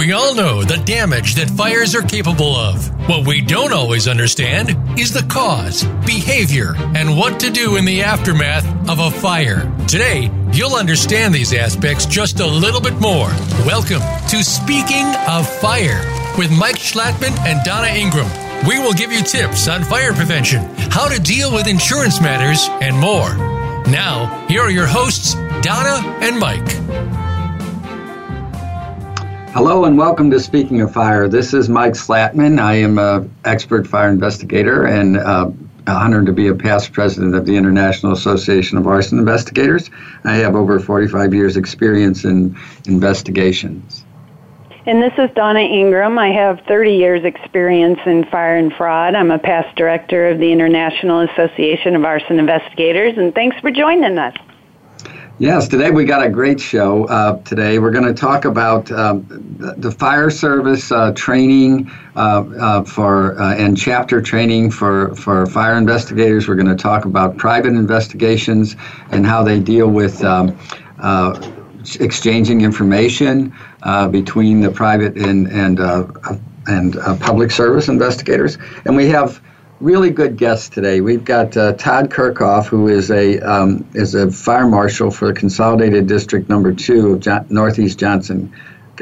We all know the damage that fires are capable of. What we don't always understand is the cause, behavior, and what to do in the aftermath of a fire. Today, you'll understand these aspects just a little bit more. Welcome to Speaking of Fire with Mike Schlattman and Donna Ingram. We will give you tips on fire prevention, how to deal with insurance matters, and more. Now, here are your hosts, Donna and Mike. Hello and welcome to Speaking of Fire. This is Mike Schlattman. I am an expert fire investigator and uh, honored to be a past president of the International Association of Arson Investigators. I have over 45 years experience in investigations. And this is Donna Ingram. I have 30 years experience in fire and fraud. I'm a past director of the International Association of Arson Investigators and thanks for joining us. Yes, today we got a great show. Uh, today we're going to talk about um, the, the, fire service uh, training uh, uh for uh, and chapter training for for fire investigators. We're going to talk about private investigations and how they deal with. Um, uh, exchanging information between the private and and and public service investigators, and we have really good guests today. We've got uh, Todd Kerkhoff, who is a um, is a fire marshal for Consolidated District Number Two of John- Northeast Johnson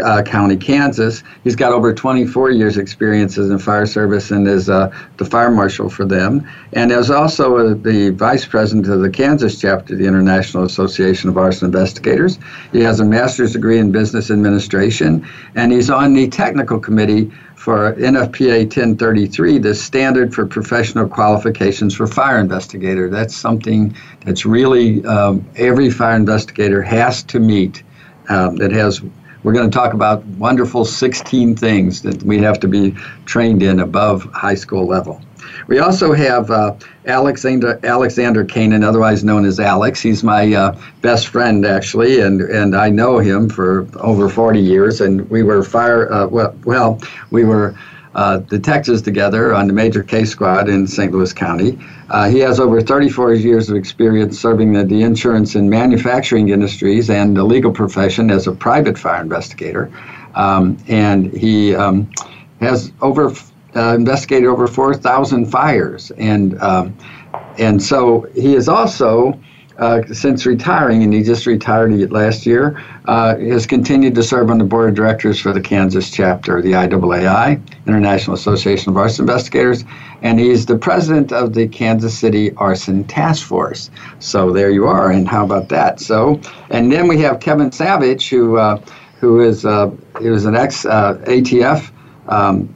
uh, County, Kansas. He's got over 24 years' experience in fire service and is uh, the fire marshal for them, and is also uh, the vice president of the Kansas chapter of the International Association of Arson Investigators. He has a master's degree in business administration, and he's on the technical committee for NFPA 1033, the standard for professional qualifications for fire investigator. That's something that's really um, every fire investigator has to meet. Um, that has, we're going to talk about wonderful 16 things that we have to be trained in above high school level. We also have uh, Alexander Alexander Koenen, otherwise known as Alex. He's my uh, best friend actually, and and I know him for over 40 years. And we were fire uh, well, well, we were. Uh, detectives together on the major case squad in St. Louis County. Uh, he has over 34 years of experience serving the, the insurance and manufacturing industries and the legal profession as a private fire investigator. Um, and he um, has over uh, investigated over 4,000 fires. And, um, and so he is also, uh, since retiring, and he just retired last year, uh, has continued to serve on the board of directors for the Kansas chapter of the IAAI, International Association of Arson Investigators, and he's the president of the Kansas City Arson Task Force. So there you are, and how about that? So, and then we have Kevin Savage, who uh, who is uh, he was an ex uh, ATF um,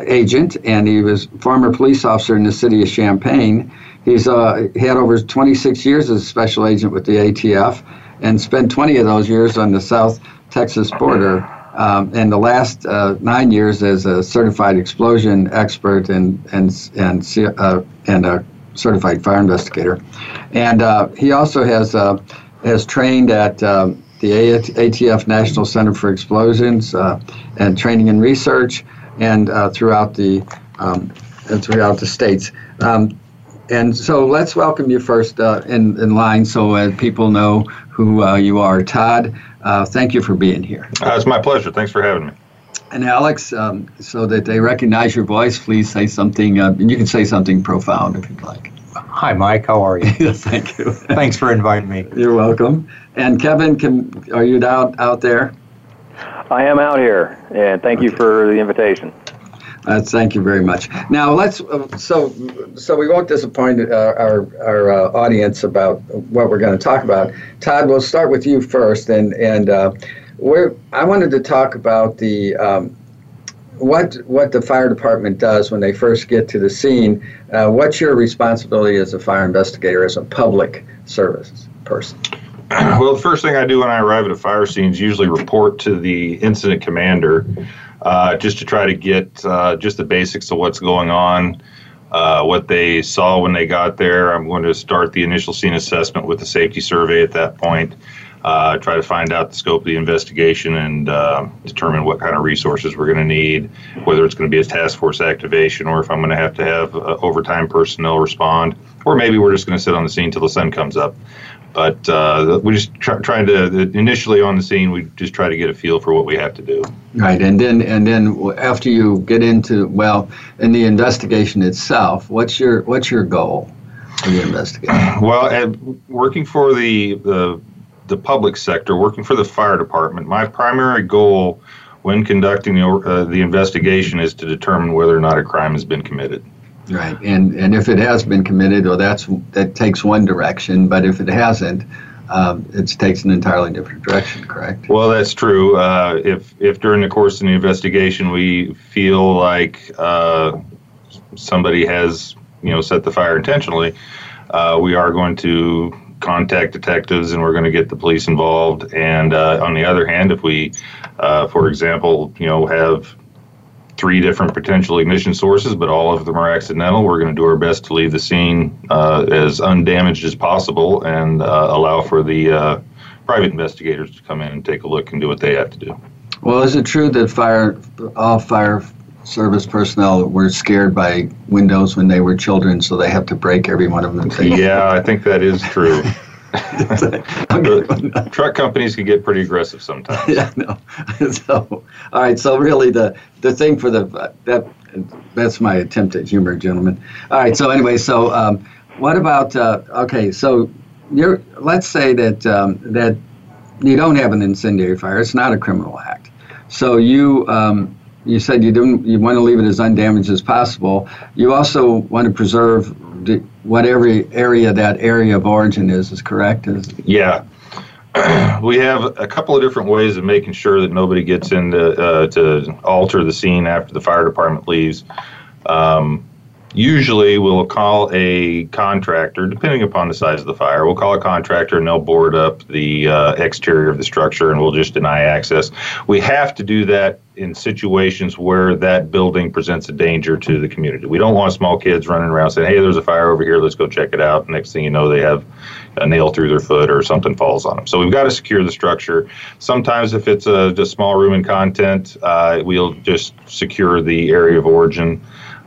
agent, and he was former police officer in the city of Champaign. He's uh, had over 26 years as a special agent with the ATF, and spent 20 of those years on the South Texas border. Um, and the last uh, nine years as a certified explosion expert and and and uh, and a certified fire investigator, and uh, he also has uh, has trained at um, the ATF National Center for Explosives uh, and Training and Research and uh, throughout the um, throughout the states. Um, and so let's welcome you first uh, in, in line so uh, people know who uh, you are. Todd, uh, thank you for being here. Uh, it's my pleasure. Thanks for having me. And Alex, um, so that they recognize your voice, please say something, and you can say something profound if you'd like. Hi, Mike. How are you? Thank you. Thanks for inviting me. You're welcome. And Kevin, can, are you out out there? I am out here, and thank okay. you for the invitation. Uh, thank you very much. Now let's uh, so so we won't disappoint uh, our our uh, audience about what we're going to talk about. Todd, we'll start with you first, and and uh, we're I wanted to talk about the. Um, what what the fire department does when they first get to the scene. Uh, what's your responsibility as a fire investigator, as a public service person? Well, the first thing I do when I arrive at a fire scene is usually report to the incident commander, uh, just to try to get uh, just the basics of what's going on, uh, what they saw when they got there. I'm going to start the initial scene assessment with the safety survey at that point. Uh, try to find out the scope of the investigation and uh, determine what kind of resources we're going to need, whether it's going to be a task force activation or if I'm going to have to have uh, overtime personnel respond, or maybe we're just going to sit on the scene till the sun comes up. But uh, we just try, trying to initially on the scene. We just try to get a feel for what we have to do. Right, and then and then after you get into well, in the investigation itself, what's your what's your goal for the investigation? Well, working for the the the public sector, working for the fire department, my primary goal when conducting the, uh, the investigation is to determine whether or not a crime has been committed. Right, and and if it has been committed, or that's that takes one direction. But if it hasn't, um, it takes an entirely different direction. Correct. Well, that's true. Uh, if if during the course of the investigation we feel like uh, somebody has you know set the fire intentionally, uh, we are going to contact detectives and we're going to get the police involved. And uh, on the other hand, if we, uh, for example, you know have three different potential ignition sources, but all of them are accidental. We're going to do our best to leave the scene uh, as undamaged as possible and uh, allow for the uh, private investigators to come in and take a look and do what they have to do. Well, is it true that fire all fire service personnel were scared by windows when they were children, so they have to break every one of them? yeah, I think that is true. truck companies can get pretty aggressive sometimes. Yeah, no. So, all right. So really, the the thing for the that that's my attempt at humor, gentlemen. All right. So anyway, so um, what about uh, okay? So you're let's say that um, that you don't have an incendiary fire. It's not a criminal act. So you um, you said you don't you want to leave it as undamaged as possible. You also want to preserve whatever area that area of origin is. Is correct? Is yeah. we have a couple of different ways of making sure that nobody gets into uh, to alter the scene after the fire department leaves. Um, usually we'll call a contractor, depending upon the size of the fire, we'll call a contractor and they'll board up the uh, exterior of the structure and we'll just deny access. We have to do that in situations where that building presents a danger to the community. We don't want small kids running around saying, hey, there's a fire over here, let's go check it out. Next thing you know, they have a nail through their foot or something falls on them. So we've got to secure the structure. Sometimes, if it's a just small room and content, uh, we'll just secure the area of origin.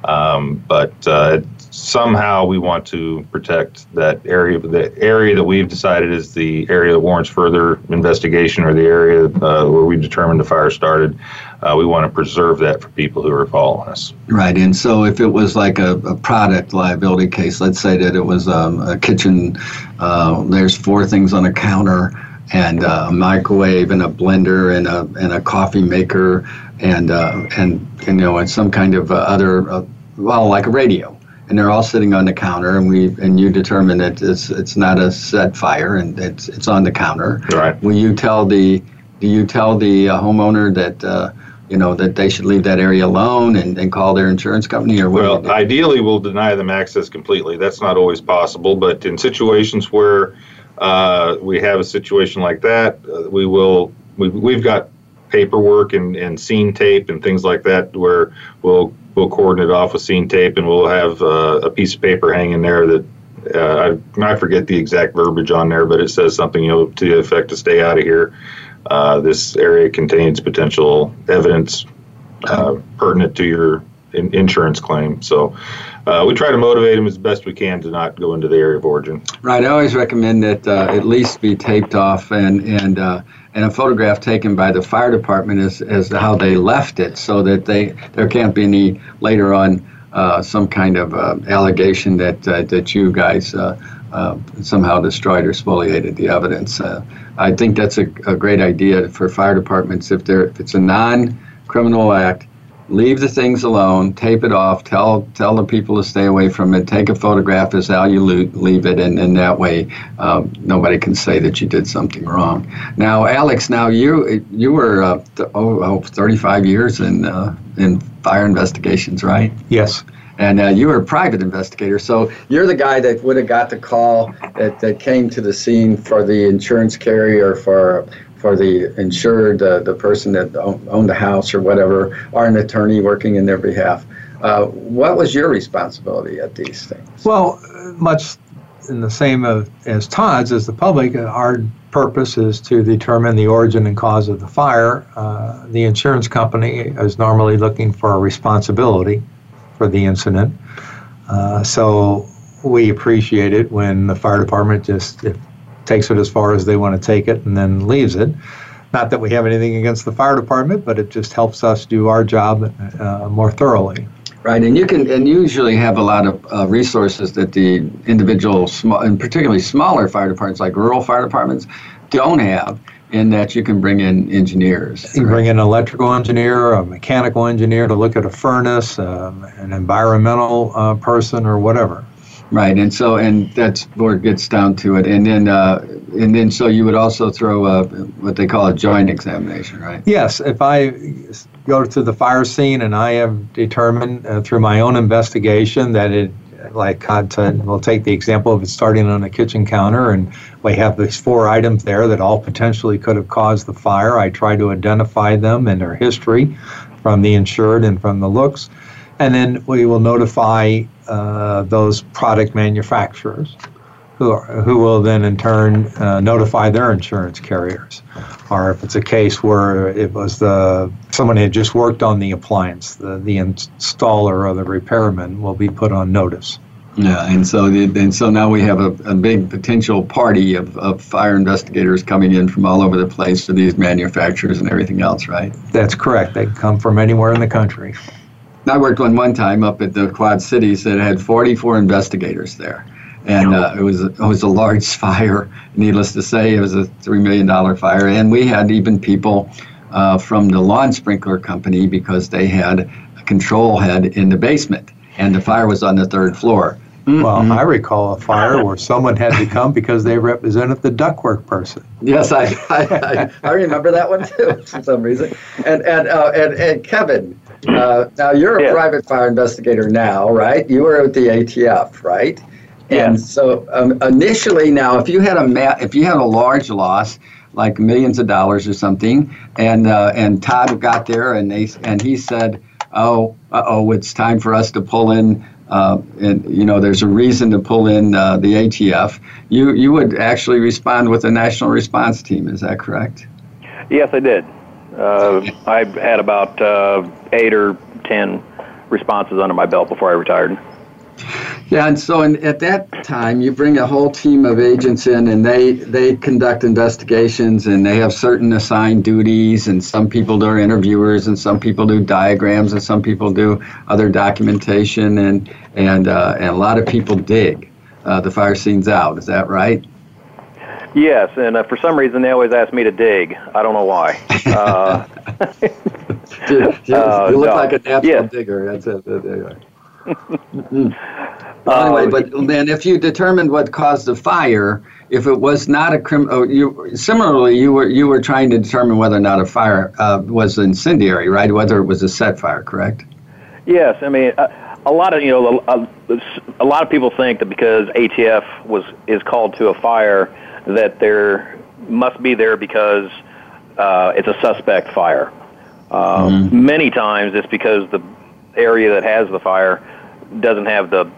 Um, but uh, somehow we want to protect that area. The area that we've decided is the area that warrants further investigation, or the area uh, where we determined the fire started. Uh, we want to preserve that for people who are following us. Right, and so if it was like a, a product liability case, let's say that it was um, a kitchen. Uh, there's four things on a counter and uh, a microwave and a blender and a and a coffee maker and uh, and you know and some kind of uh, other uh, well like a radio. And they're all sitting on the counter and we and you determine that it's it's not a set fire and it's it's on the counter. Right. Will you tell the do you tell the uh, homeowner that uh, you know that they should leave that area alone and, and call their insurance company or what well ideally we'll deny them access completely. That's not always possible but in situations where uh, we have a situation like that, uh, we will. We, we've got paperwork and, and scene tape and things like that where we'll we'll coordinate off with scene tape and we'll have uh, a piece of paper hanging there that uh, I, I forget the exact verbiage on there, but it says something you know to the effect to stay out of here. Uh, this area contains potential evidence uh, pertinent to your in- insurance claim. So uh, we try to motivate them as best we can to not go into the area of origin. Right. I always recommend that uh, at least be taped off and and uh, and a photograph taken by the fire department as as how they left it, so that they there can't be any later on uh, some kind of uh, allegation that uh, that you guys. somehow destroyed or spoliated the evidence. I think that's a, a great idea for fire departments if, they're, if it's a non-criminal act leave the things alone, tape it off, tell tell the people to stay away from it, take a photograph as how you leave it, and, and that way um, nobody can say that you did something wrong. Now, Alex, now you you were uh, th- oh, oh, 35 years in uh, in fire investigations, right? Yes. And uh, you were a private investigator, so you're the guy that would have got the call that, that came to the scene for the insurance carrier for for the insured, uh, the person that owned the house or whatever, or an attorney working in their behalf. Uh, what was your responsibility at these things? Well, much in the same of, as Todd's as the public, uh, our purpose is to determine the origin and cause of the fire. Uh, the insurance company is normally looking for a responsibility for the incident. Uh, so we appreciate it when the fire department just, if takes it as far as they want to take it and then leaves it. Not that we have anything against the fire department, but it just helps us do our job uh, more thoroughly. Right, and you can and usually have a lot of uh, resources that the individual small and particularly smaller fire departments like rural fire departments don't have in that you can bring in engineers. You bring in an electrical engineer, a mechanical engineer to look at a furnace, um, an environmental uh, person, or whatever. Right, and so and that's where it gets down to it, and then uh, and then so you would also throw a, what they call a joint examination, right? Yes, if I go to the fire scene and I have determined uh, through my own investigation that it, like content, we'll take the example of it starting on a kitchen counter, and we have these four items there that all potentially could have caused the fire. I try to identify them and their history from the insured and from the looks and then we will notify uh, those product manufacturers who, are, who will then in turn uh, notify their insurance carriers. Or if it's a case where it was the someone had just worked on the appliance, the, the installer or the repairman will be put on notice. Yeah, and so the, and so now we have a, a big potential party of, of fire investigators coming in from all over the place to these manufacturers and everything else, right? That's correct. They come from anywhere in the country. I worked on one time up at the Quad Cities that had 44 investigators there. And uh, it was it was a large fire. Needless to say, it was a three million dollar fire, and we had even people uh, from the lawn sprinkler company because they had a control head in the basement, and the fire was on the third floor. Mm-hmm. Well, I recall a fire where someone had to come because they represented the ductwork person. Yes, I I, I, I remember that one too for some reason. And and uh, and, and Kevin, uh, now you're a yeah. private fire investigator now, right? You were at the ATF, right? Yeah. And so um, initially, now if you had a ma- if you had a large loss, like millions of dollars or something, and uh, and Todd got there and they and he said, "Oh, oh, it's time for us to pull in." Uh, and you know, there's a reason to pull in uh, the ATF. You you would actually respond with a national response team. Is that correct? Yes, I did. Uh, I had about uh, eight or ten responses under my belt before I retired. Yeah, and so in, at that time, you bring a whole team of agents in, and they they conduct investigations, and they have certain assigned duties, and some people do interviewers, and some people do diagrams, and some people do other documentation, and and uh, and a lot of people dig uh, the fire scenes out. Is that right? Yes, and uh, for some reason they always ask me to dig. I don't know why. Uh, you, you, you, uh, look no. like a natural yeah. digger. That's it. well, anyway, but then if you determined what caused the fire, if it was not a crim, oh, you similarly you were you were trying to determine whether or not a fire uh, was incendiary, right? Whether it was a set fire, correct? Yes, I mean. Uh, a lot of you know a, a, lot of people think that because ATF was is called to a fire that there must be there because uh, it's a suspect fire. Uh, mm-hmm. Many times it's because the area that has the fire doesn't have the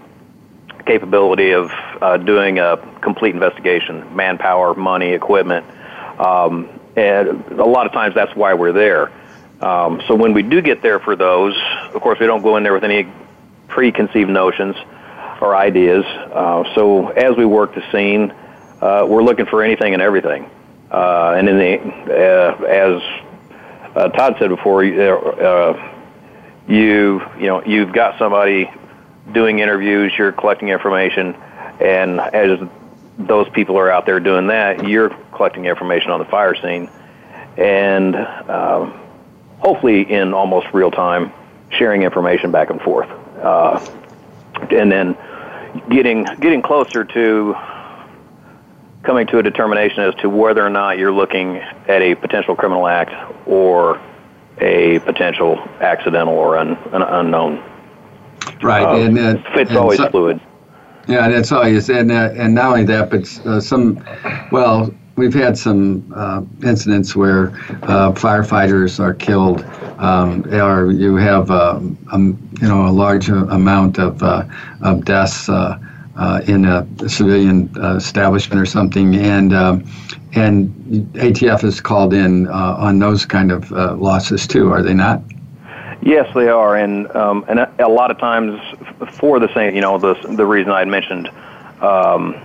capability of uh, doing a complete investigation, manpower, money, equipment, um, and a lot of times that's why we're there. Um, so when we do get there for those, of course, we don't go in there with any preconceived notions or ideas. Uh, so as we work the scene, uh, we're looking for anything and everything. Uh, and in the uh, as uh, Todd said before, uh, you you know you've got somebody doing interviews, you're collecting information, and as those people are out there doing that, you're collecting information on the fire scene, and um, hopefully in almost real time, sharing information back and forth, uh, and then getting getting closer to coming to a determination as to whether or not you're looking at a potential criminal act or a potential accidental or un, an unknown. Right, uh, and uh, it's and always so, fluid. Yeah, that's always, and uh, and not only that, but uh, some, well, we've had some uh, incidents where uh, firefighters are killed, um, or you have um, um, you know a large amount of of deaths uh, in a civilian uh, establishment or something, and um, and ATF is called in uh, on those kind of uh, losses too, are they not? Yes, they are, and um, and a, lot of times for the same, you know, the the reason I had mentioned um,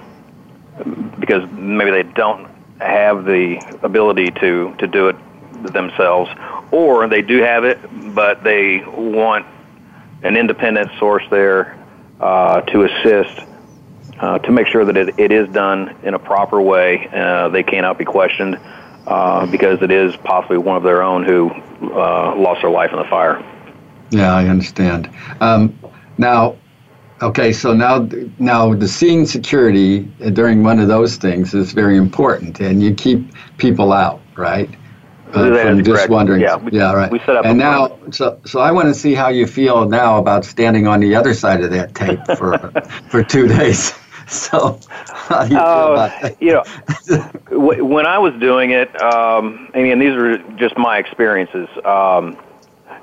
because maybe they don't have the ability to to do it themselves, or they do have it, but they want an independent source there uh, to assist uh, to make sure that it, it is done in a proper way. Uh, they cannot be questioned uh, because it is possibly one of their own who uh, lost their life in the fire. Yeah, I understand. Um, now, okay, so now now the scene security during one of those things is very important, and you keep people out, right? Uh, from just correct. wondering. Yeah, we, yeah, right. We set up and now, so so I want to see how you feel now about standing on the other side of that tape for for two days. So, how do you uh, feel about You know, when I was doing it, um, I mean, these are just my experiences, um,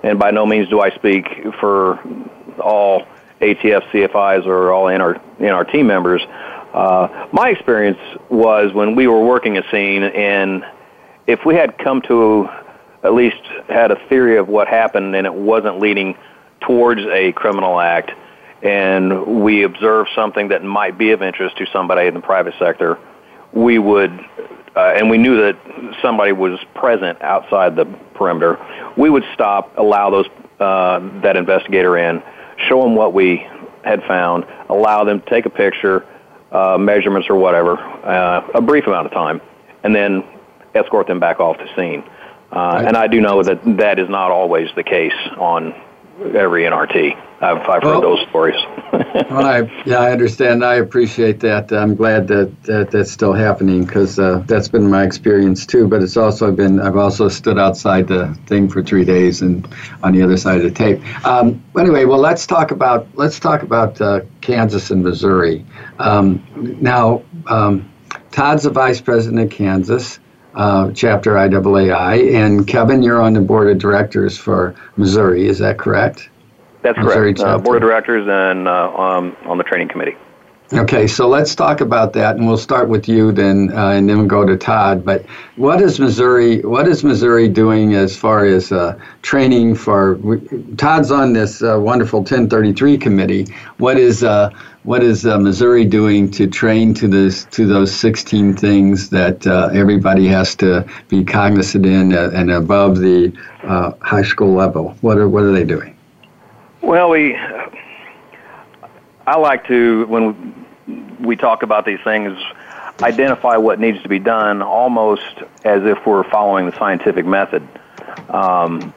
and by no means do I speak for all ATF CFIs or all in our in our team members. Uh, my experience was when we were working a scene, and if we had come to at least had a theory of what happened, and it wasn't leading towards a criminal act and we observe something that might be of interest to somebody in the private sector, we would, uh, and we knew that somebody was present outside the perimeter, we would stop, allow those uh, that investigator in, show them what we had found, allow them to take a picture, uh, measurements or whatever, uh, a brief amount of time, and then escort them back off the scene. Uh, and I do know that that is not always the case on every NRT. I've, I've well, heard those stories. well, I, yeah, I understand. I appreciate that. I'm glad that, that that's still happening because uh, that's been my experience too. But it's also been I've also stood outside the thing for three days and on the other side of the tape. Um, anyway, well, let's talk about let's talk about uh, Kansas and Missouri. Um, now, um, Todd's the vice president of Kansas uh, chapter IAAI. And Kevin, you're on the board of directors for Missouri. Is that correct? That's Missouri correct. Uh, board of directors and uh, um, on the training committee. Okay, so let's talk about that, and we'll start with you then, uh, and then go to Todd. But what is Missouri? What is Missouri doing as far as uh, training for? Todd's on this uh, wonderful 1033 committee. What is uh, what is uh, Missouri doing to train to this to those 16 things that uh, everybody has to be cognizant in and above the high school level? What are what are they doing? Well, we I like to, when we talk about these things, identify what needs to be done almost as if we're following the scientific method. Um,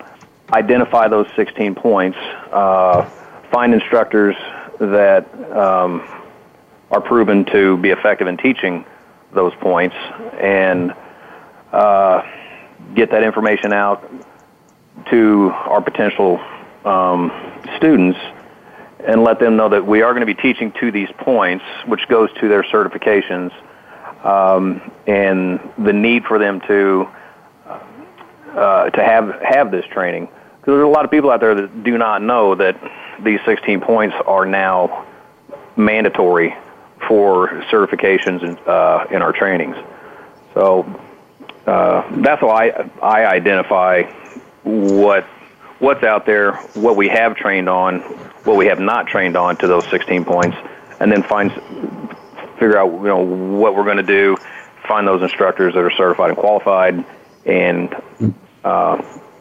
identify those 16 points, uh, find instructors that um, are proven to be effective in teaching those points, and uh, get that information out to our potential um, students and let them know that we are going to be teaching to these points, which goes to their certifications, um, and the need for them to uh, to have have this training. Because there's a lot of people out there that do not know that these 16 points are now mandatory for certifications in, uh, in our trainings. So uh, that's why I, I identify what what's out there, what we have trained on, what we have not trained on to those 16 points, and then find figure out you know what we're going to do, find those instructors that are certified and qualified, and uh,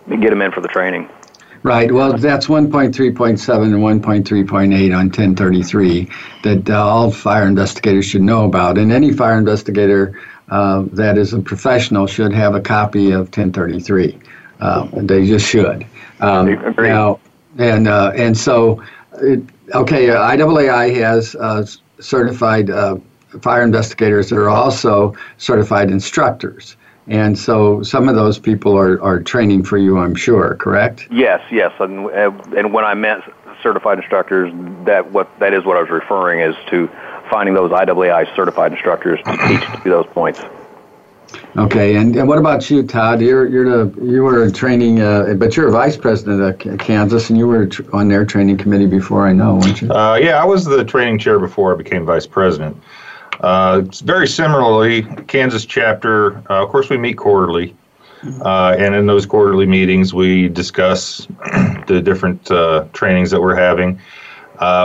get them in for the training. Right. Well, that's 1.3.7 and 1.3.8 on 1033 that uh, all fire investigators should know about. And any fire investigator uh, that is a professional should have a copy of 1033. Uh, they just should. Um, now, and uh, and so, it, okay, uh, IAAI has uh, certified uh, fire investigators that are also certified instructors. And so some of those people are, are training for you, I'm sure, correct? Yes, yes. And, and when I meant certified instructors, that what that is what I was referring is to finding those IAAI certified instructors to teach those points. Okay, and, and what about you, Todd? You're you're the you were training, uh, but you're a vice president of Kansas, and you were tr- on their training committee before. I know, weren't you? Uh, yeah, I was the training chair before I became vice president. Uh, very similarly, Kansas chapter. Uh, of course, we meet quarterly, uh, and in those quarterly meetings, we discuss the different uh, trainings that we're having.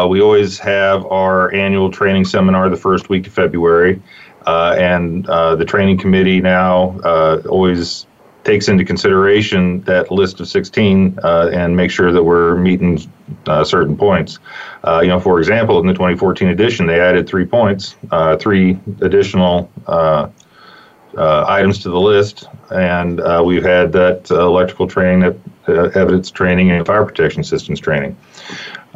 we always have our annual training seminar the first week of February. Uh, and uh, the training committee now uh, always takes into consideration that list of 16 uh, and make sure that we're meeting uh, certain points. Uh, you know, for example, in the 2014 edition, they added three points, three additional items to the list, and we've had that electrical training, that evidence training, and fire protection systems training.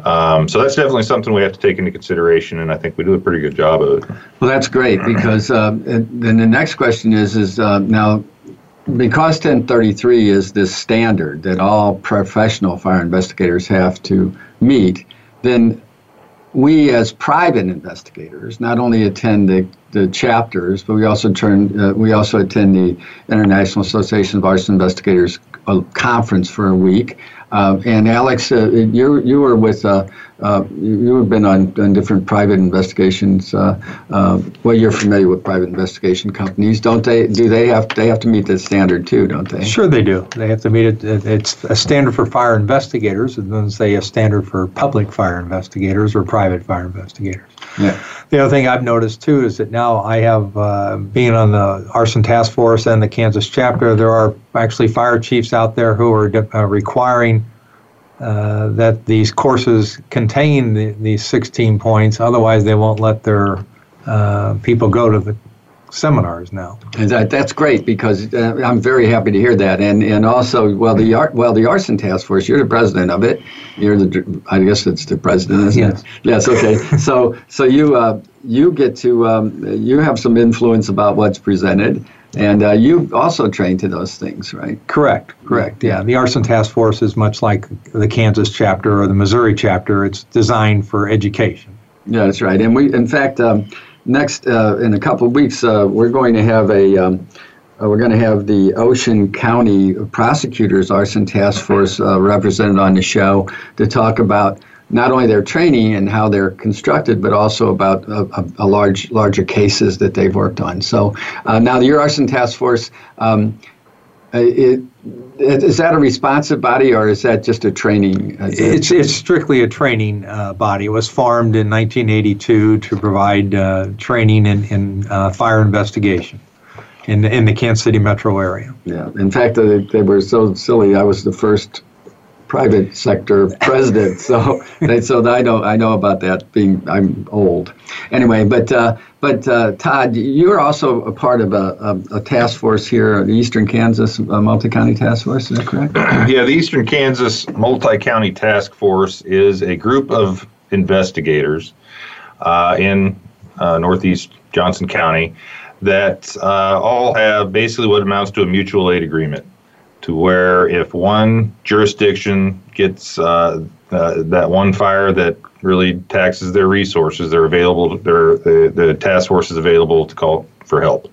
Um, so that's definitely something we have to take into consideration, and I think we do a pretty good job of it. Well, that's great because then the next question is: is now because 1033 is this standard that all professional fire investigators have to meet, then we as private investigators not only attend the, the chapters, but we also turn uh, we also attend the International Association of Arson Investigators uh, conference for a week. Uh, and Alex, uh, you you were with uh, uh, you have been on, on different private investigations. Uh, uh, well, you're familiar with private investigation companies, don't they? Do they have they have to meet the standard too, don't they? Sure, they do. They have to meet it. It's a standard for fire investigators, and then say a standard for public fire investigators or private fire investigators. Yeah. The other thing I've noticed too is that now I have, uh, being on the arson task force and the Kansas chapter, there are actually fire chiefs out there who are uh, requiring uh, that these courses contain the, these 16 points. Otherwise, they won't let their uh, people go to the seminars now. And that, that's great because uh, I'm very happy to hear that. And and also, well, the art, well, the arson task force. You're the president of it. You're the, I guess it's the president, isn't yes. it? Yes. Okay. so so you uh, you get to um, you have some influence about what's presented. And uh, you also trained to those things, right? Correct, correct. Yeah, the arson task force is much like the Kansas chapter or the Missouri chapter. It's designed for education. Yeah, that's right. And we, in fact, um, next uh, in a couple of weeks, uh, we're going to have a. Um, uh, we're going to have the Ocean County Prosecutors Arson Task Force uh, represented on the show to talk about not only their training and how they're constructed, but also about a, a, a large, larger cases that they've worked on. So uh, now your arson task force, um, uh, it, is that a responsive body or is that just a training? Uh, it's, it's strictly a training uh, body. It was formed in 1982 to provide uh, training in, in uh, fire investigation in, in the Kansas City metro area. Yeah, in fact, they, they were so silly. I was the first private sector president. So so I know I know about that. Being I'm old, anyway. But uh, but uh, Todd, you're also a part of a, a, a task force here, the Eastern Kansas uh, Multi-County Task Force. Is that correct? yeah, the Eastern Kansas Multi-County Task Force is a group of investigators uh, in uh, Northeast Johnson County that uh, all have basically what amounts to a mutual aid agreement to where if one jurisdiction gets uh, uh, that one fire that really taxes their resources, they're available. They're, the the task force is available to call for help.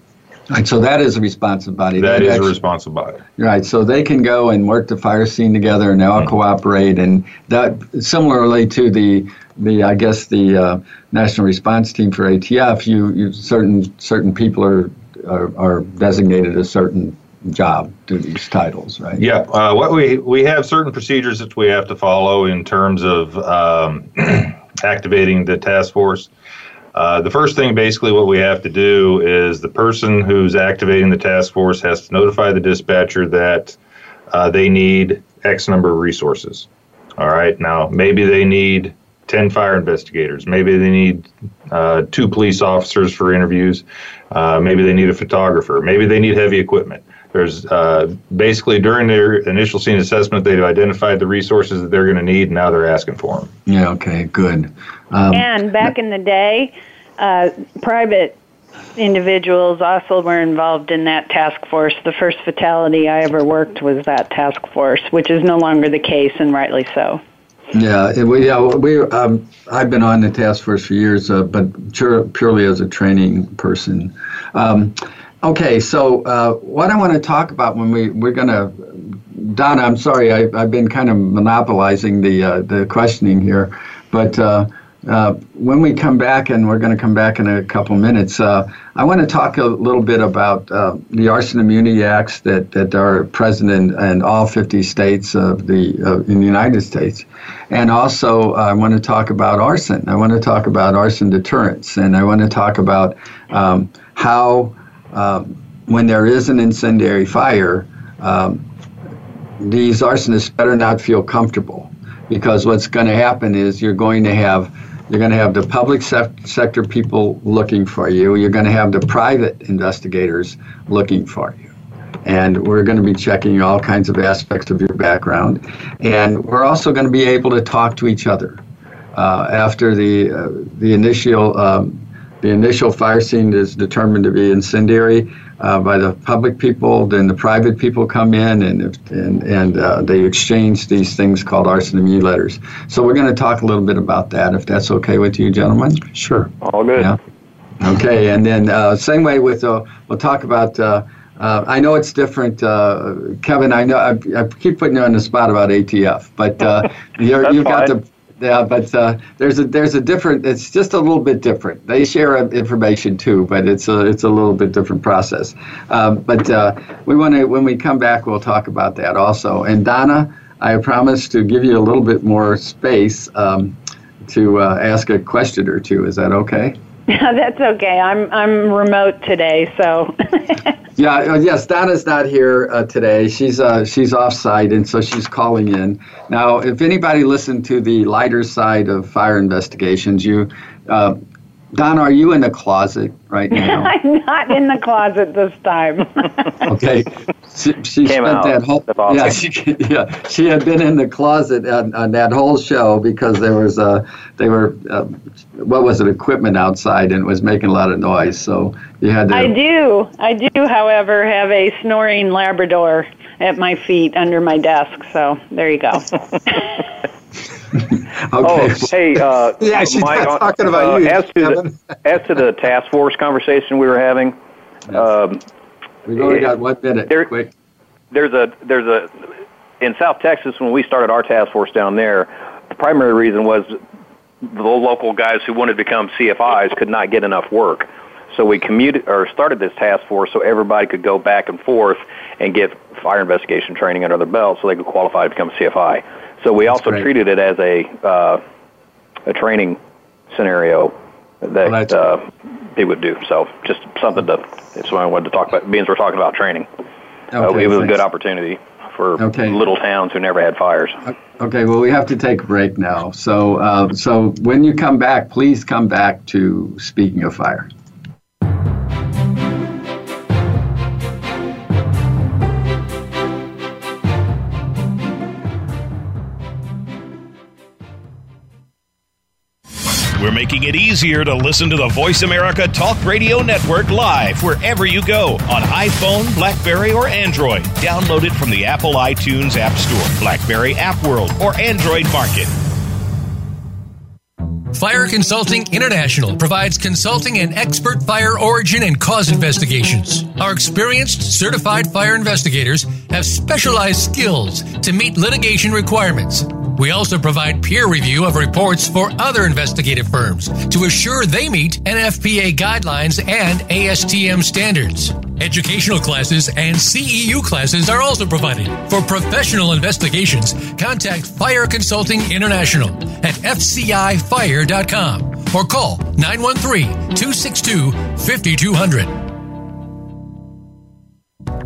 Right, so that is a responsive body. That, is actually, a responsive body. Right, so they can go and work the fire scene together, and they all mm-hmm. cooperate, and that similarly to the the I guess the uh, national response team for ATF, you, you certain certain people are, are, are designated a certain job to these titles, right? Yeah. Uh, what we we have certain procedures that we have to follow in terms of um, activating the task force. Uh, the first thing, basically, what we have to do is the person who's activating the task force has to notify the dispatcher that uh, they need X number of resources. All right. Now, maybe they need 10 fire investigators. Maybe they need uh, two police officers for interviews. Uh, maybe they need a photographer. Maybe they need heavy equipment. There's uh, basically during their initial scene assessment, they've identified the resources that they're going to need, and now they're asking for them. Yeah. Okay. Good. Um, and back in the day, uh, private individuals also were involved in that task force. The first fatality I ever worked was that task force, which is no longer the case, and rightly so. Yeah, we yeah we um, I've been on the task force for years, uh, but purely as a training person. Um, Okay, so uh, what I want to talk about when we we're to, Donna, I'm sorry, I, have been kind of monopolizing the uh, the questioning here, but uh, uh when we come back, and we're going to come back in a couple minutes, uh, I want to talk a little bit about uh, the arson immunity acts that, that are present in, in all 50 states of the in the United States, and also I want to talk about arson. I want to talk about arson deterrence, and I want to talk about um, how, um, when there is an incendiary fire, um, these arsonists better not feel comfortable because what's going to happen is you're going to have you're going to have the public sector people looking for you. You're going to have the private investigators looking for you. And we're going to be checking all kinds of aspects of your background. And we're also going to be able to talk to each other. Uh, after the, uh, the, initial, um, the initial fire scene is determined to be incendiary, uh, by the public people. Then the private people come in and and and uh, they exchange these things called arson immune letters. So we're going to talk a little bit about that, if that's okay with you, gentlemen. Sure. All good. Yeah. Okay, and then uh, same way with uh, we'll talk about. Uh, uh, I know it's different, Kevin. I know I, I, keep putting you on the spot about ATF, but you're, you've got the yeah, but uh, there's a there's a different. It's just a little bit different. They share information too, but it's a it's a little bit different process. Um, but uh, we want to when we come back, we'll talk about that also. And Donna, I promise to give you a little bit more space um, to uh, ask a question or two. Is that okay? Yeah, that's okay. I'm I'm remote today, so. yeah. Uh, yes, Donna's not here uh, today. She's uh, she's off site, and so she's calling in. Now, if anybody listened to the lighter side of fire investigations, you. Uh, Donna, are you in the closet right now? I'm not in the closet this time. okay, she, she spent out. that whole yeah she yeah she had been in the closet on, on that whole show because there was a they were uh, what was it equipment outside and it was making a lot of noise so you had to I do I do however have a snoring Labrador at my feet under my desk so there you go okay. Oh, hey, uh, yeah, she's Mike, not talking about uh, you, as to, Kevin. the, as to the task force conversation we were having, um, we've only got one minute There- quick there's a there's a in South Texas when we started our task force down there, the primary reason was the local guys who wanted to become CFIs could not get enough work. So we commuted or started this task force so everybody could go back and forth and get fire investigation training under their belt so they could qualify to become a CFI. So we also great. treated it as a uh, a training scenario that that's- uh, they would do. So just something to that's what I wanted to talk about. Being we're talking about training, Okay, it was a good opportunity for Okay. little towns who never had fires. Okay, well, we have to take a break now. So, uh, so when you come back, please come back to Speaking of Fire. Making it easier to listen to the Voice America Talk Radio Network live wherever you go on iPhone, Blackberry, or Android. Download it from the Apple iTunes App Store, Blackberry App World, or Android Market. Fire Consulting International provides consulting and expert fire origin and cause investigations. Our experienced, certified fire investigators have specialized skills to meet litigation requirements. We also provide peer review of reports for other investigative firms to assure they meet NFPA guidelines and ASTM standards. Educational classes and CEU classes are also provided. For professional investigations, contact Fire Consulting International at fcifire.com or call 913 262 5200.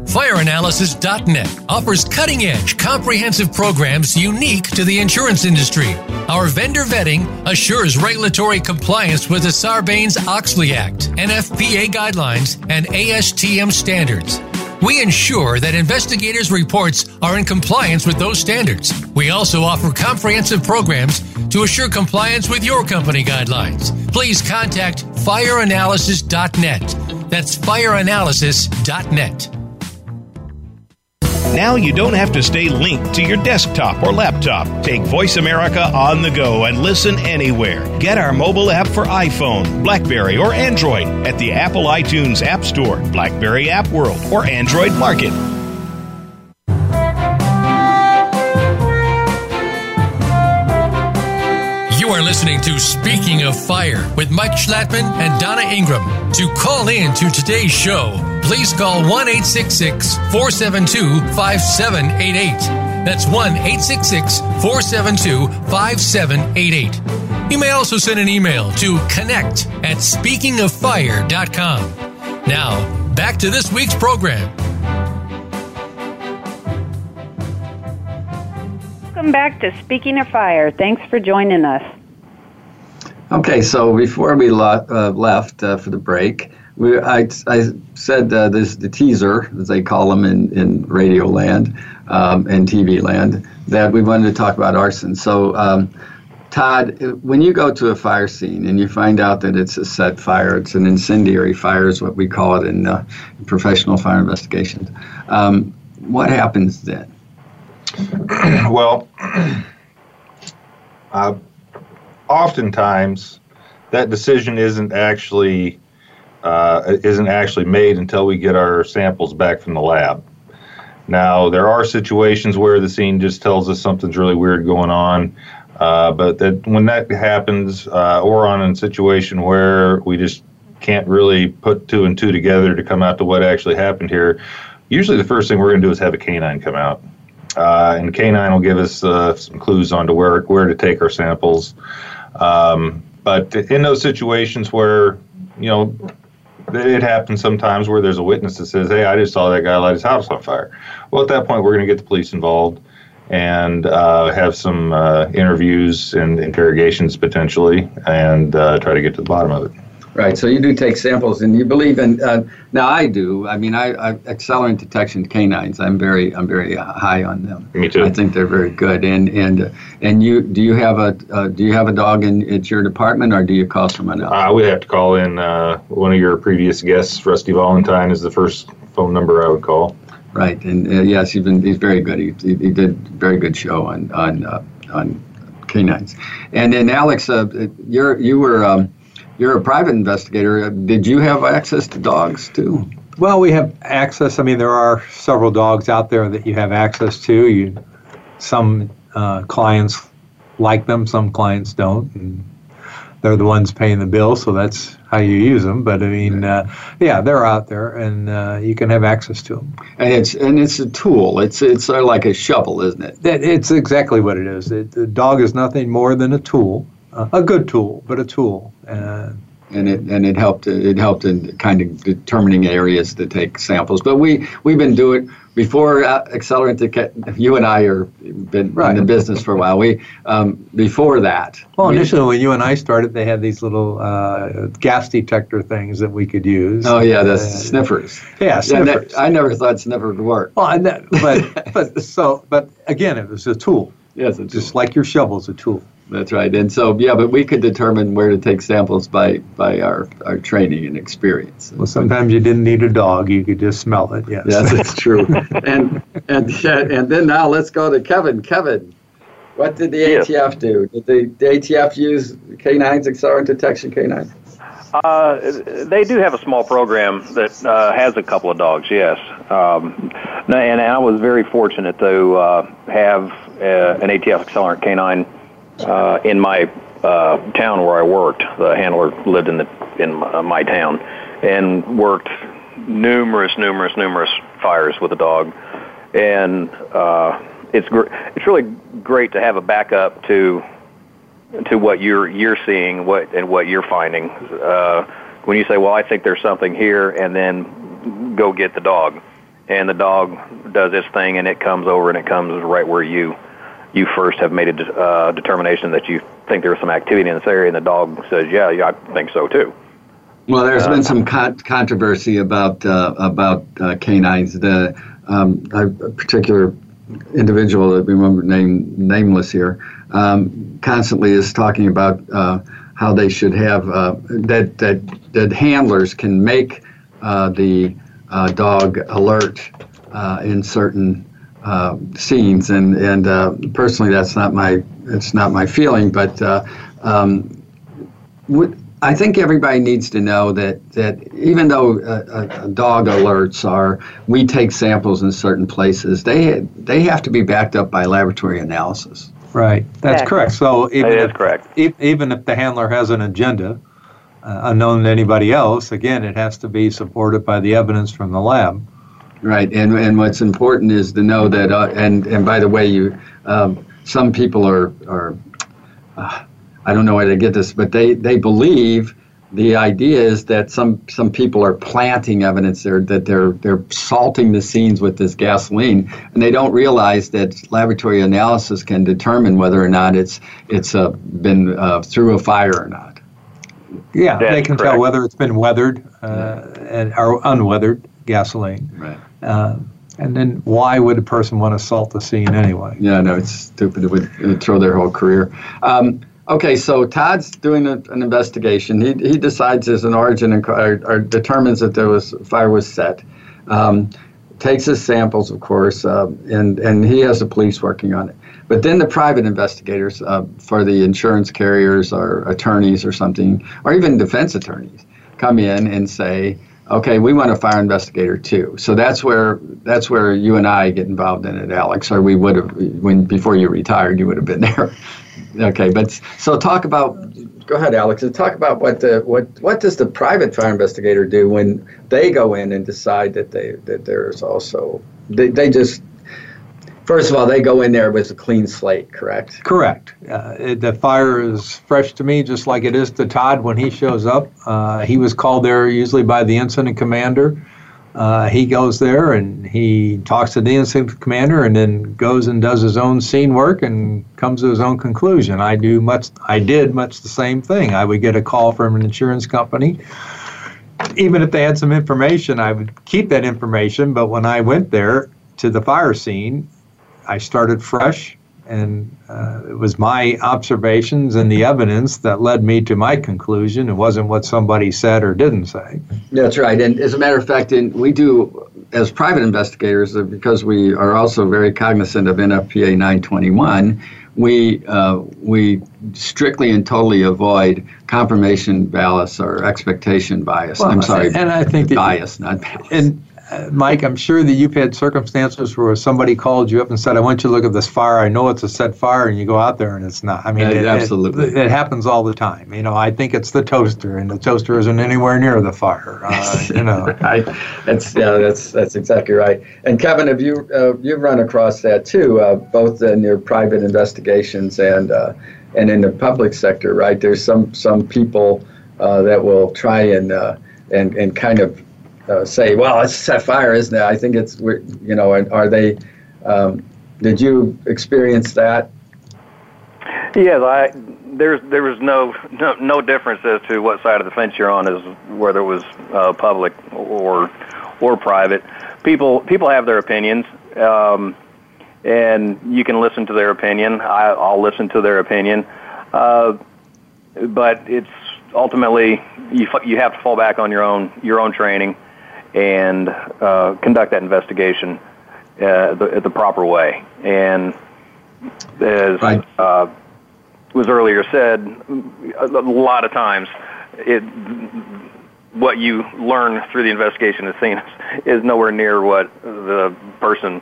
FireAnalysis.net offers cutting edge, comprehensive programs unique to the insurance industry. Our vendor vetting assures regulatory compliance with the Sarbanes Oxley Act, NFPA guidelines, and ASTM standards. We ensure that investigators' reports are in compliance with those standards. We also offer comprehensive programs to assure compliance with your company guidelines. Please contact fireanalysis.net. That's fireanalysis.net. Now you don't have to stay linked to your desktop or laptop. Take Voice America on the go and listen anywhere. Get our mobile app for iPhone, Blackberry, or Android at the Apple iTunes App Store, Blackberry App World, or Android Market. You are listening to Speaking of Fire with Mike Schlattman and Donna Ingram. To call in to today's show, please call 1 866 472 5788. That's 1 866 472 5788. You may also send an email to connect at speakingoffire.com. Now, back to this week's program. Welcome back to Speaking of Fire. Thanks for joining us. Okay, so before we lo- uh, left uh, for the break, we, I, I said uh, this the teaser, as they call them in, in radio land um, and TV land, that we wanted to talk about arson. So, um, Todd, when you go to a fire scene and you find out that it's a set fire, it's an incendiary fire, is what we call it in, uh, professional fire investigations. Um, what happens then? well, uh, oftentimes that decision isn't actually uh, isn't actually made until we get our samples back from the lab. Now, there are situations where the scene just tells us something's really weird going on, uh, but that when that happens, uh, or on a situation where we just can't really put two and two together to come out to what actually happened here, usually the first thing we're going to do is have a canine come out. Uh, and canine will give us uh, some clues on to where where to take our samples. Um, but in those situations where you know it happens sometimes where there's a witness that says, "Hey, I just saw that guy light his house on fire." Well, at that point, we're going to get the police involved and uh, have some uh, interviews and interrogations potentially, and uh, try to get to the bottom of it. Right. So you do take samples, and you believe in. Uh, now I do. I mean, I, I accelerant detection canines. I'm very, I'm very high on them. Me too. I think they're very good. And and and you do you have a uh, do you have a dog in at your department, or do you call someone else? I would have to call in uh, one of your previous guests. Rusty Valentine is the first phone number I would call. Right. And uh, yes, he's been he's very good. He, he, he did very good show on on uh, on canines. And then Alex, uh, you're you were. Um, you're a private investigator. Did you have access to dogs too? Well, we have access. I mean, there are several dogs out there that you have access to. You, some uh, clients like them, some clients don't, and they're the ones paying the bill, so that's how you use them. But I mean, uh, yeah, they're out there, and uh, you can have access to them. And it's and it's a tool. It's it's sort of like a shovel, isn't it? It's exactly what it is. It, the dog is nothing more than a tool a good tool, but a tool. Uh, and it and it helped it helped in kind of determining areas to take samples. But we we've been doing before uh, Accelerant. You and I are been right. in the business for a while. We um, before that. Well, initially when you and I started, they had these little uh, gas detector things that we could use. Oh yeah, the uh, sniffers. Yeah, sniffers. I never thought sniffers would work. Well, and that, but but so but again, it was a tool. Yes, just like your shovel's a tool. That's right. And so, yeah, but we could determine where to take samples by, by our, our training and experience. Well, sometimes you didn't need a dog; you could just smell it. Yes, yes, it's true. and and and then now let's go to Kevin. Kevin, what did the yes. ATF do? Did the, the ATF use canines, accelerant detection canines? Uh, they do have a small program that uh, has a couple of dogs, yes. Um, and I was very fortunate to uh, have uh, an ATF accelerant canine uh, in my uh, town where I worked. The handler lived in the in my town and worked numerous, numerous, numerous fires with a dog, and uh, it's gr- it's really great to have a backup to to what you're you're seeing, what and what you're finding. Uh, when you say, "Well, I think there's something here," and then go get the dog, and the dog does its thing, and it comes over and it comes right where you you first have made a uh, determination that you think there's some activity in this area, and the dog says, "Yeah, yeah, I think so too." Well, there's uh, been some con- controversy about uh, about uh, canines. The um, a particular individual that we remember name nameless here um, constantly is talking about uh, how they should have uh, that that that handlers can make the dog alert in certain uh, scenes, and and uh, personally, that's not my it's not my feeling. But uh, um, I think everybody needs to know that that even though uh, dog alerts are, we take samples in certain places. They they have to be backed up by laboratory analysis. Right, that's correct. So even that is if, correct. even if the handler has an agenda. Uh, unknown to anybody else, again, it has to be supported by the evidence from the lab. Right, and and what's important is to know that, uh, and and by the way, you, um, some people are are, uh, I don't know where they get this, but they they believe the idea is that some some people are planting evidence there that they're they're salting the scenes with this gasoline, and they don't realize that laboratory analysis can determine whether or not it's it's uh, been uh, through a fire or not. Yeah, That's they can correct. tell whether it's been weathered uh, and or unweathered gasoline. Right. Uh, and then why would a person want to salt the scene anyway? Yeah, no, it's stupid. It would, throw their whole career. Um, Okay, so Todd's doing a, an investigation. He, he decides there's an origin and or, or determines that there was fire was set. Um, takes his samples, of course, uh, and and he has the police working on it. But then the private investigators uh, for the insurance carriers or attorneys or something, or even defense attorneys, come in and say, okay, we want a fire investigator too. So that's where that's where you and I get involved in it, Alex. Or we would have when before you retired, you would have been there. Okay, but so talk about. Go ahead, Alex. and Talk about what the what what does the private fire investigator do when they go in and decide that they that there's also they, they just First of all, they go in there with a clean slate, correct? Correct. Uh, it, the fire is fresh to me, just like it is to Todd when he shows up. Uh, he was called there usually by the incident commander. Uh, he goes there and he talks to the incident commander and then goes and does his own scene work and comes to his own conclusion. I do much. I did much the same thing. I would get a call from an insurance company. Even if they had some information, I would keep that information. But when I went there to the fire scene, I started fresh and uh, it was my observations and the evidence that led me to my conclusion. It wasn't what somebody said or didn't say. That's right. And as a matter of fact, in, we do, as private investigators, uh, because we are also very cognizant of NFPA 921, we, uh, we strictly and totally avoid confirmation bias or expectation bias. Well, I'm sorry, and I think bias, not bias. And Mike, I'm sure that you've had circumstances where somebody called you up and said, "I want you to look at this fire. I know it's a set fire," and you go out there and it's not. I mean, it, absolutely, it, it, happens all the time. You know, I think it's the toaster, and the toaster isn't anywhere near the fire. Uh, you know, right? That's yeah, that's that's exactly right. And Kevin, have you uh, you've run across that too, uh, both in your private investigations and uh, and in the public sector, right? There's some some people uh, that will try and uh, and and kind of uh, say, well, it's set fire, isn't it? I think it's, you know, are, they, um, did you experience that? Yes, I, there's, there was no, no, no difference as to what side of the fence you're on, as whether it was uh, public or, or private. People, people have their opinions. Um, and you can listen to their opinion. I, I'll listen to their opinion. Uh, but it's ultimately you you have to fall back on your own your own training and uh, conduct that investigation uh, the, the proper way. And as right. uh, was earlier said, a, lot of times it, what you learn through the investigation of scene is, is nowhere near what the person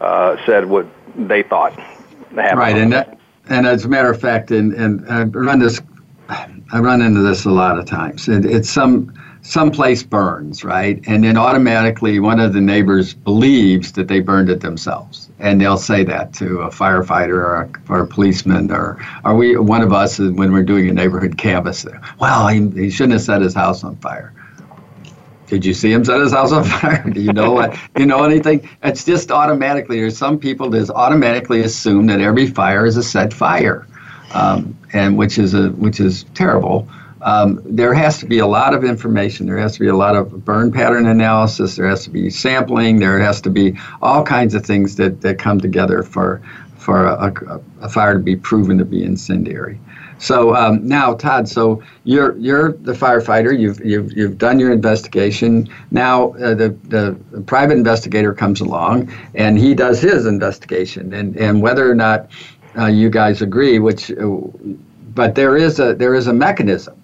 uh, said what they thought happened. Right, and that, and as a matter of fact, and, and I run this, I run into this a lot of times. It, it's some someplace burns, right? And then automatically one of the neighbors believes that they burned it themselves. And they'll say that to a firefighter or a, or a policeman or, or we, one of us when we're doing a neighborhood canvass. Well, he, he shouldn't have set his house on fire. Did you see him set his house on fire? Do you know what? You know anything? It's just automatically. There's some people that automatically assume that every fire is a set fire, um, and which is a which is terrible um, there has to be a lot of information. There has to be a lot of burn pattern analysis. There has to be sampling. There has to be all kinds of things that, that come together for for a, a, a fire to be proven to be incendiary. So um, now, Todd, so you're you're the firefighter. You've you've you've done your investigation. Now uh, the the private investigator comes along and he does his investigation, and and whether or not uh, you guys agree, which, uh, but there is a there is a mechanism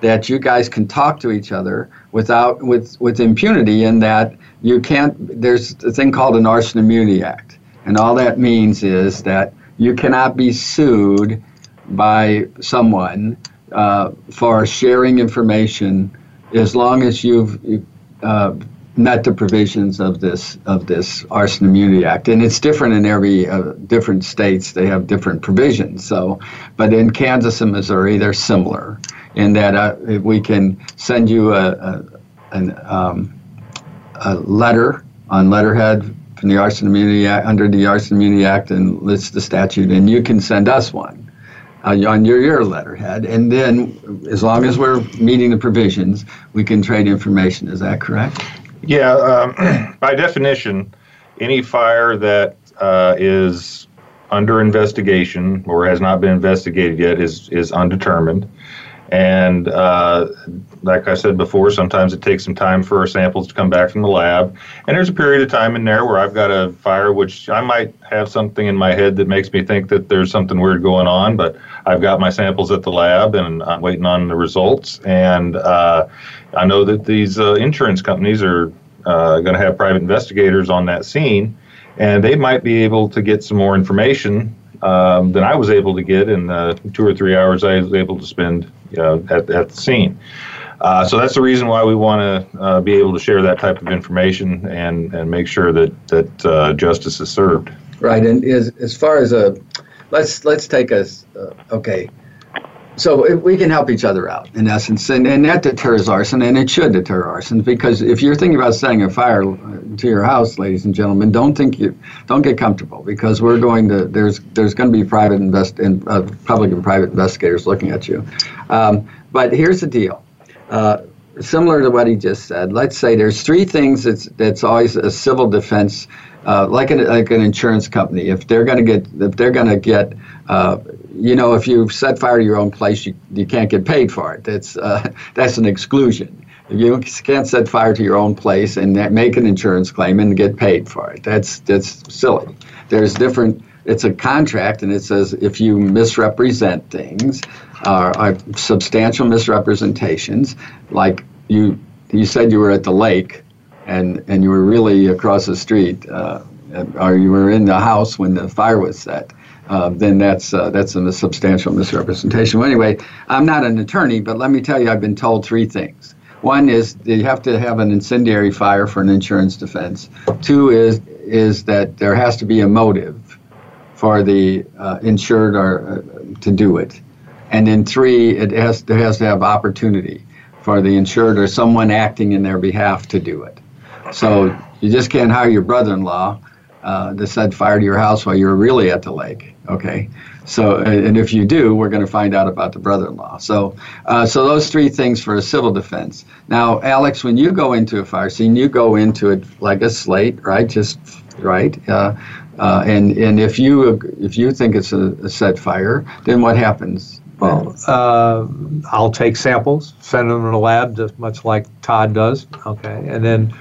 that you guys can talk to each other without with with impunity in that you can't there's a thing called an arson immunity act. And all that means is that you cannot be sued by someone uh, for sharing information as long as you've uh, met the provisions of this of this arson immunity act. And it's different in every uh, different states. They have different provisions. So but in kansas and missouri they're similar in that uh, we can send you a, a, an, um, a letter on letterhead from the Arson Immunity Act, under the Arson Immunity Act and lists the statute, and you can send us one uh, on your, your letterhead. And then, as long as we're meeting the provisions, we can trade information. Is that correct? Yeah, um, by definition, any fire that uh, is under investigation or has not been investigated yet is is undetermined. And uh, like I said before, sometimes it takes some time for our samples to come back from the lab. And there's a period of time in there where I've got a fire which I might have something in my head that makes me think that there's something weird going on, but I've got my samples at the lab and I'm waiting on the results. And uh, I know that these uh, insurance companies are uh, going to have private investigators on that scene, and they might be able to get some more information um, than I was able to get in the two or three hours I was able to spend you know, at, at the scene. Uh, so that's the reason why we want to uh, be able to share that type of information and, and make sure that that uh, justice is served. Right, and as as far as a, let's let's take us uh, okay. So we can help each other out in essence, and, and that deters arson, and it should deter arson because if you're thinking about setting a fire to your house, ladies and gentlemen, don't think you don't get comfortable because we're going to there's there's going to be private invest in uh, public and private investigators looking at you. Um, but here's the deal. Uh, similar to what he just said, let's say there's three things that's that's always a civil defense, uh, like an like an insurance company. If they're going to get if they're going to get uh, you know, if you set fire to your own place, you, you can't get paid for it. That's, uh, that's an exclusion. You can't set fire to your own place and make an insurance claim and get paid for it. That's, that's silly. There's different, it's a contract and it says if you misrepresent things, uh, substantial misrepresentations, like you, you said you were at the lake and, and you were really across the street, uh, or you were in the house when the fire was set uh, then that's uh, that's a substantial misrepresentation. Well, anyway, I'm not an attorney, but let me tell you, I've been told three things. One is you have to have an incendiary fire for an insurance defense. Two is is that there has to be a motive for the uh, insured or uh, to do it, and then three, it has there has to have opportunity for the insured or someone acting in their behalf to do it. So you just can't hire your brother-in-law uh, to set fire to your house while you're really at the lake. Okay, so and if you do, we're going to find out about the brother-in-law. So, uh, so those three things for a civil defense. Now, Alex, when you go into a fire scene, you go into it like a slate, right? Just right. Uh, uh, and and if you if you think it's a, a set fire, then what happens? Well, uh, I'll take samples, send them to the lab, just much like Todd does. Okay, and then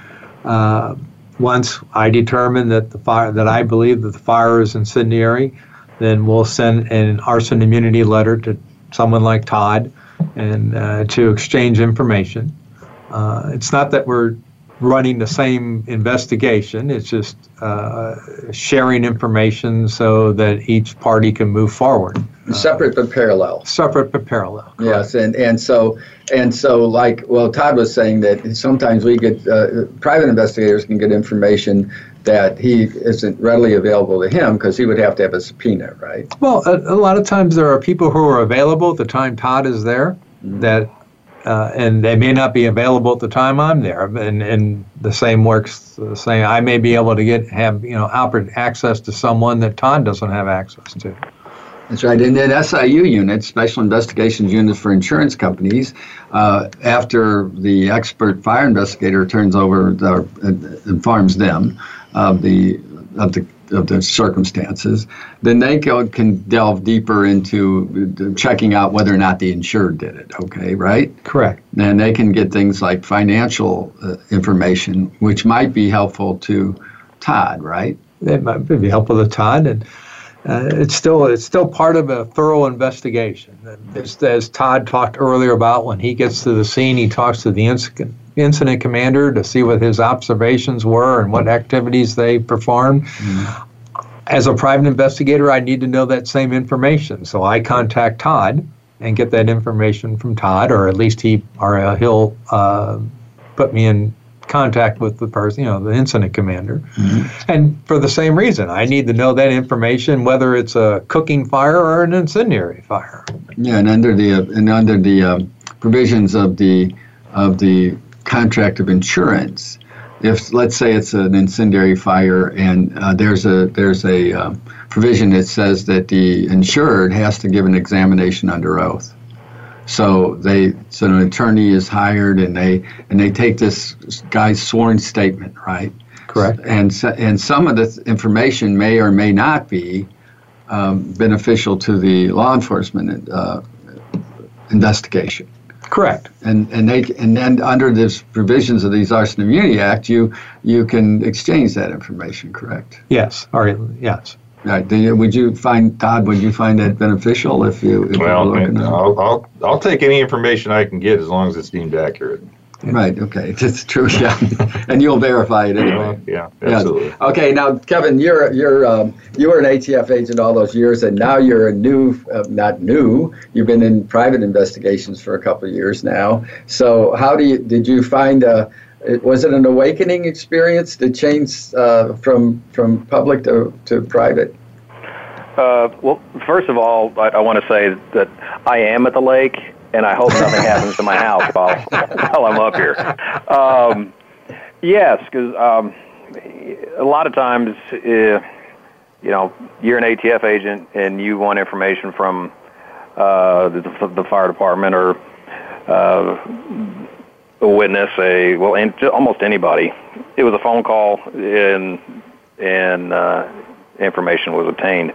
uh, once I determine that the fire that I believe that the fire is incendiary, then we'll send an arson immunity letter to someone like Todd and uh, to exchange information. Uh, it's not that we're running the same investigation. It's just uh, sharing information so that each party can move forward. Separate but parallel. Separate but parallel. Correct. Yes, and and so and so like well, Todd was saying that sometimes we get uh, private investigators can get information that he isn't readily available to him because he would have to have a subpoena, right? Well, a, a, lot of times there are people who are available at the time Todd is there mm-hmm. that uh, and they may not be available at the time I'm there. And, and the same works the same. I may be able to get have you know access to someone that Todd doesn't have access to. That's right. And then SIU unit, Special Investigations Unit for Insurance Companies, uh, after the expert fire investigator turns over, the, uh, informs them of the of the of the circumstances, then they go, can delve deeper into checking out whether or not the insured did it. Okay, right? Correct. And they can get things like financial uh, information, which might be helpful to Todd, right? It might be helpful to Todd, and uh, it's still it's still part of a thorough investigation. As, as Todd talked earlier about, when he gets to the scene, he talks to the incident incident commander to see what his observations were and what activities they performed. Mm-hmm. As a private investigator, I need to know that same information. So I contact Todd and get that information from Todd, or at least he or uh, he'll uh, put me in contact with the person, you know, the incident commander. Mm-hmm. And for the same reason, I need to know that information, whether it's a cooking fire or an incendiary fire. Yeah, and under the uh, and under the um, provisions of the of the contract of insurance. If let's say it's an incendiary fire and uh, there's a there's a um, provision that says that the insured has to give an examination under oath. So they so an attorney is hired and they and they take this guy's sworn statement, right? Correct. And so, and some of the information may or may not be um, beneficial to the law enforcement uh, investigation. Correct. And and they and then under the provisions of these Arson Immunity Act, you you can exchange that information. Correct. Yes. Or yes. Right. You, would you find Todd? Would you find that beneficial if you? If well, you I'll, I'll I'll take any information I can get as long as it's deemed accurate. Right. Okay. That's true. Yeah. and you'll verify it anyway. Yeah. Absolutely. Yeah. Okay. Now, Kevin, you're you're um, you were an ATF agent all those years, and now you're a new, uh, not new. You've been in private investigations for a couple of years now. So, how do you did you find a was it an awakening experience to change uh, from from public to, to private? Uh, well, first of all, I, I want to say that I am at the lake, and I hope nothing happens to my house while while I'm up here. Um, yes, because um, a lot of times, uh, you know, you're an ATF agent and you want information from uh, the, the fire department or uh, a witness, a well, and almost anybody. It was a phone call, and and uh, information was obtained.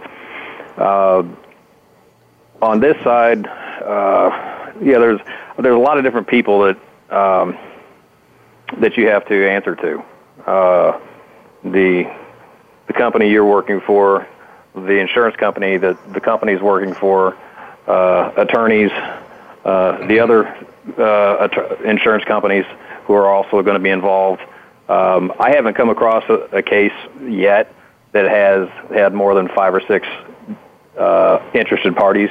Uh, on this side, uh, yeah, there's there's a lot of different people that um, that you have to answer to. Uh, the the company you're working for, the insurance company that the company's working for, uh, attorneys, uh, the other uh, insurance companies who are also going to be involved. Um, I haven't come across a, a case yet that has had more than five or six uh, interested parties,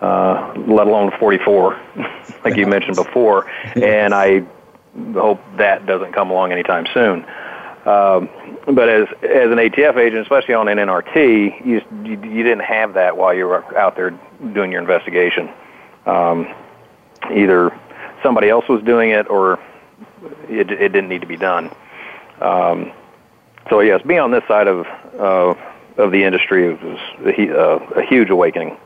uh, let alone 44, like you mentioned before. And I hope that doesn't come along anytime soon. Um, but as as an ATF agent, especially on an NRT, you, you you didn't have that while you were out there doing your investigation. Um, either somebody else was doing it or it, it didn't need to be done. Um, so yes, being on this side of uh, of the industry was a, uh, a huge awakening.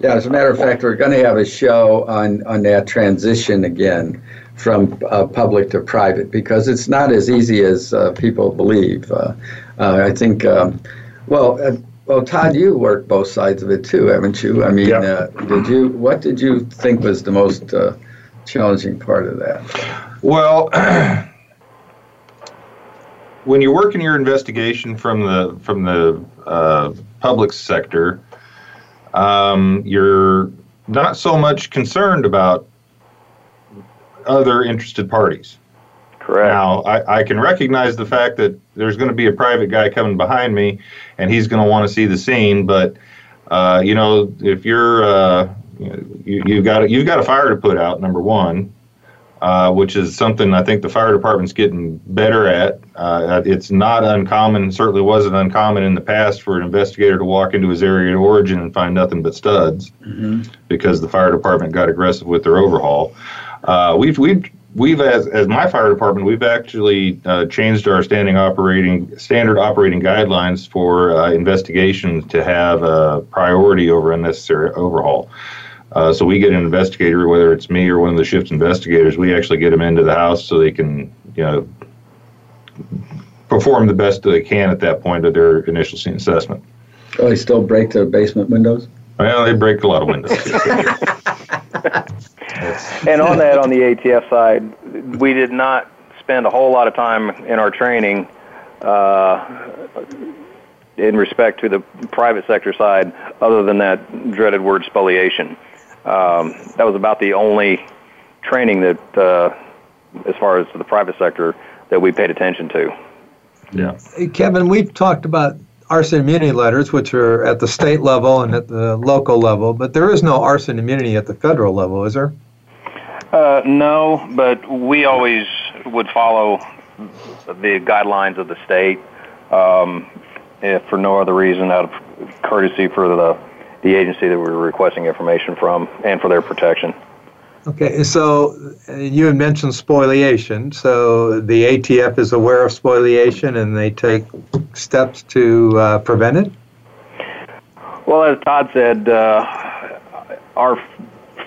Yeah, as a matter of fact, we're going to have a show on, on that transition again from uh, public to private because it's not as easy as uh, people believe. Uh, uh I think, um, well, well, Todd, you worked both sides of it too, haven't you? I mean, yeah. uh, did you? What did you think was the most uh, challenging part of that? Well, when you work in your investigation from the from the uh, public sector, um, you're not so much concerned about other interested parties. Correct. Now, I, I can recognize the fact that there's going to be a private guy coming behind me, and he's going to want to see the scene. But uh, you know, if you're uh, you, you've got you've got a fire to put out. Number one, uh, which is something I think the fire department's getting better at. Uh, it's not uncommon, certainly wasn't uncommon in the past for an investigator to walk into his area of origin and find nothing but studs mm-hmm. because the fire department got aggressive with their overhaul. Uh, we've we've we've as, as my fire department we've actually uh, changed our standing operating standard operating guidelines for uh, investigations to have a priority over unnecessary overhaul uh, so we get an investigator whether it's me or one of the shift investigators we actually get them into the house so they can you know perform the best they can at that point of their initial scene assessment. Oh they still break the basement windows? Well they break a lot of windows. And on that, on the ATF side, we did not spend a whole lot of time in our training uh, in respect to the private sector side, other than that dreaded word spoliation. Um, that was about the only training that, uh, as far as the private sector, that we paid attention to. Yeah. Hey, Kevin, we've talked about arson immunity letters, which are at the state level and at the local level, but there is no arson immunity at the federal level, is there? Uh, no, but we always would follow the guidelines of the state, um, if for no other reason, out of courtesy for the the agency that we're requesting information from, and for their protection. Okay, so uh, you had mentioned spoliation. So the ATF is aware of spoliation and they take steps to uh, prevent it? Well, as Todd said, uh, our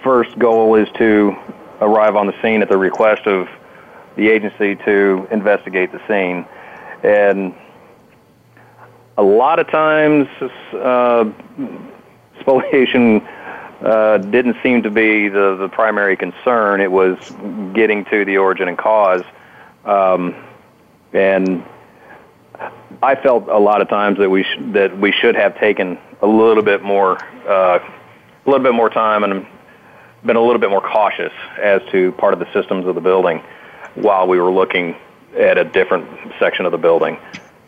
first goal is to arrive on the scene at the request of the agency to investigate the scene. And a lot of times, uh, spoliation uh, didn't seem to be the, the primary concern. It was getting to the origin and cause. Um, and I felt a lot of times that we sh- that we should have taken a little bit more uh, a little bit more time and been a little bit more cautious as to part of the systems of the building while we were looking at a different section of the building.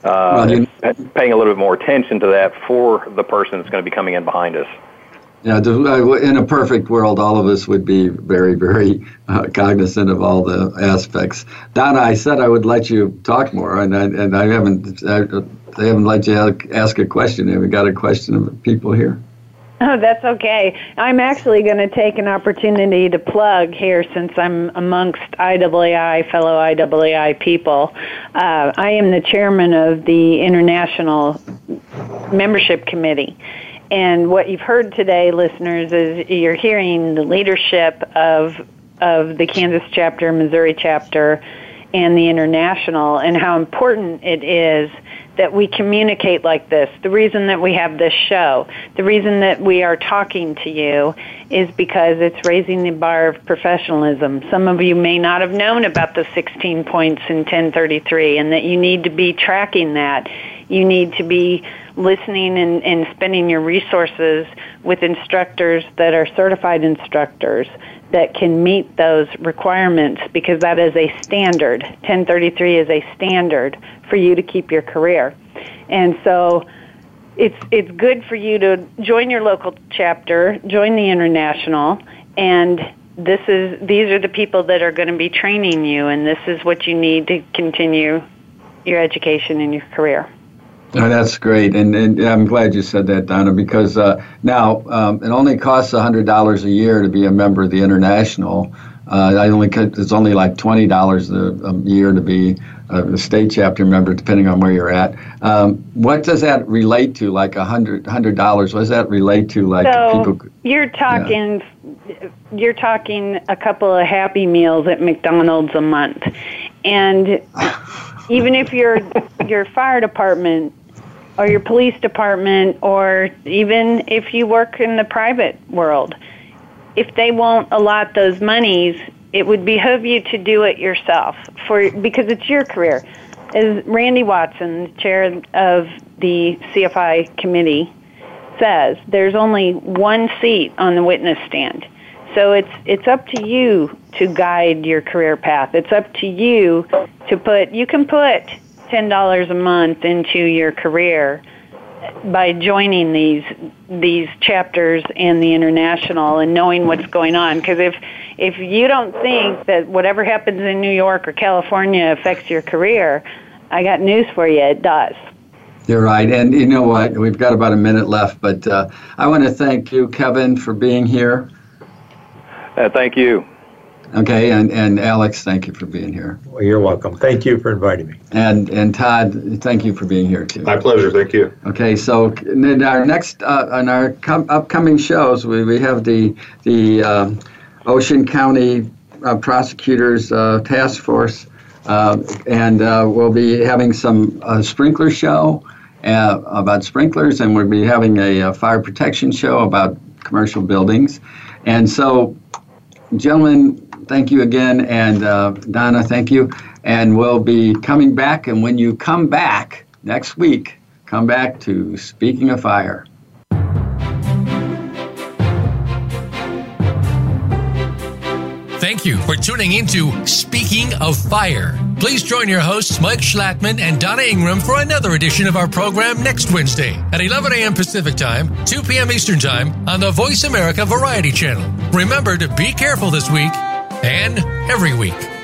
Uh, well, paying a little bit more attention to that for the person that's going to be coming in behind us. Yeah, uh, in a perfect world, all of us would be very, very uh, cognizant of all the aspects. Donna, I said I would let you talk more, and I, and I haven't. I, I haven't let you ask a question. Have we got a question of people here? Oh, that's okay. I'm actually going to take an opportunity to plug here since I'm amongst IAAI, fellow IAAI people. Uh, I am the chairman of the International Membership Committee. And what you've heard today, listeners, is you're hearing the leadership of of the Kansas chapter, Missouri chapter, and the international, and how important it is that we communicate like this. The reason that we have this show, the reason that we are talking to you is because it's raising the bar of professionalism. Some of you may not have known about the 16 points in 1033 and that you need to be tracking that. You need to be listening and, and spending your resources with instructors that are certified instructors that can meet those requirements because that is a standard. 1033 is a standard for you to keep your career. And so it's it's good for you to join your local chapter, join the international and this is these are the people that are going to be training you and this is what you need to continue your education and your career. Oh, that's great, and, and I'm glad you said that, Donna, because uh, now um, it only costs hundred dollars a year to be a member of the international. Uh, I only it's only like twenty dollars a year to be a state chapter member, depending on where you're at. Um, what does that relate to? Like a hundred hundred dollars? What does that relate to? Like so people? You're talking, yeah. you're talking a couple of Happy Meals at McDonald's a month, and even if your your fire department or your police department or even if you work in the private world. If they won't allot those monies, it would behoove you to do it yourself for because it's your career. As Randy Watson, chair of the CFI committee, says, there's only one seat on the witness stand. So it's it's up to you to guide your career path. It's up to you to put you can put $10 a month into your career by joining these these chapters and the international and knowing what's going on because if if you don't think that whatever happens in New York or California affects your career, I got news for you, it does. You're right. And you know what? We've got about a minute left, but uh, I want to thank you, Kevin, for being here. Uh, thank you. Okay, and, and Alex, thank you for being here. Well, you're welcome. Thank you for inviting me. And and Todd, thank you for being here too. My pleasure. Thank you. Okay, so in our next uh, on our com- upcoming shows, we, we have the the um, Ocean County uh, Prosecutors uh, Task Force, uh, and uh, we'll be having some uh, sprinkler show about sprinklers, and we'll be having a, a fire protection show about commercial buildings, and so gentlemen, thank you again. And uh, Donna, thank you. And we'll be coming back. And when you come back next week, come back to Speaking of Fire. Thank you for tuning into Speaking of Fire. Please join your hosts, Mike Schlattman and Donna Ingram, for another edition of our program next Wednesday at 11 a.m. Pacific Time, 2 p.m. Eastern Time on the Voice America Variety Channel. Remember to be careful this week and every week.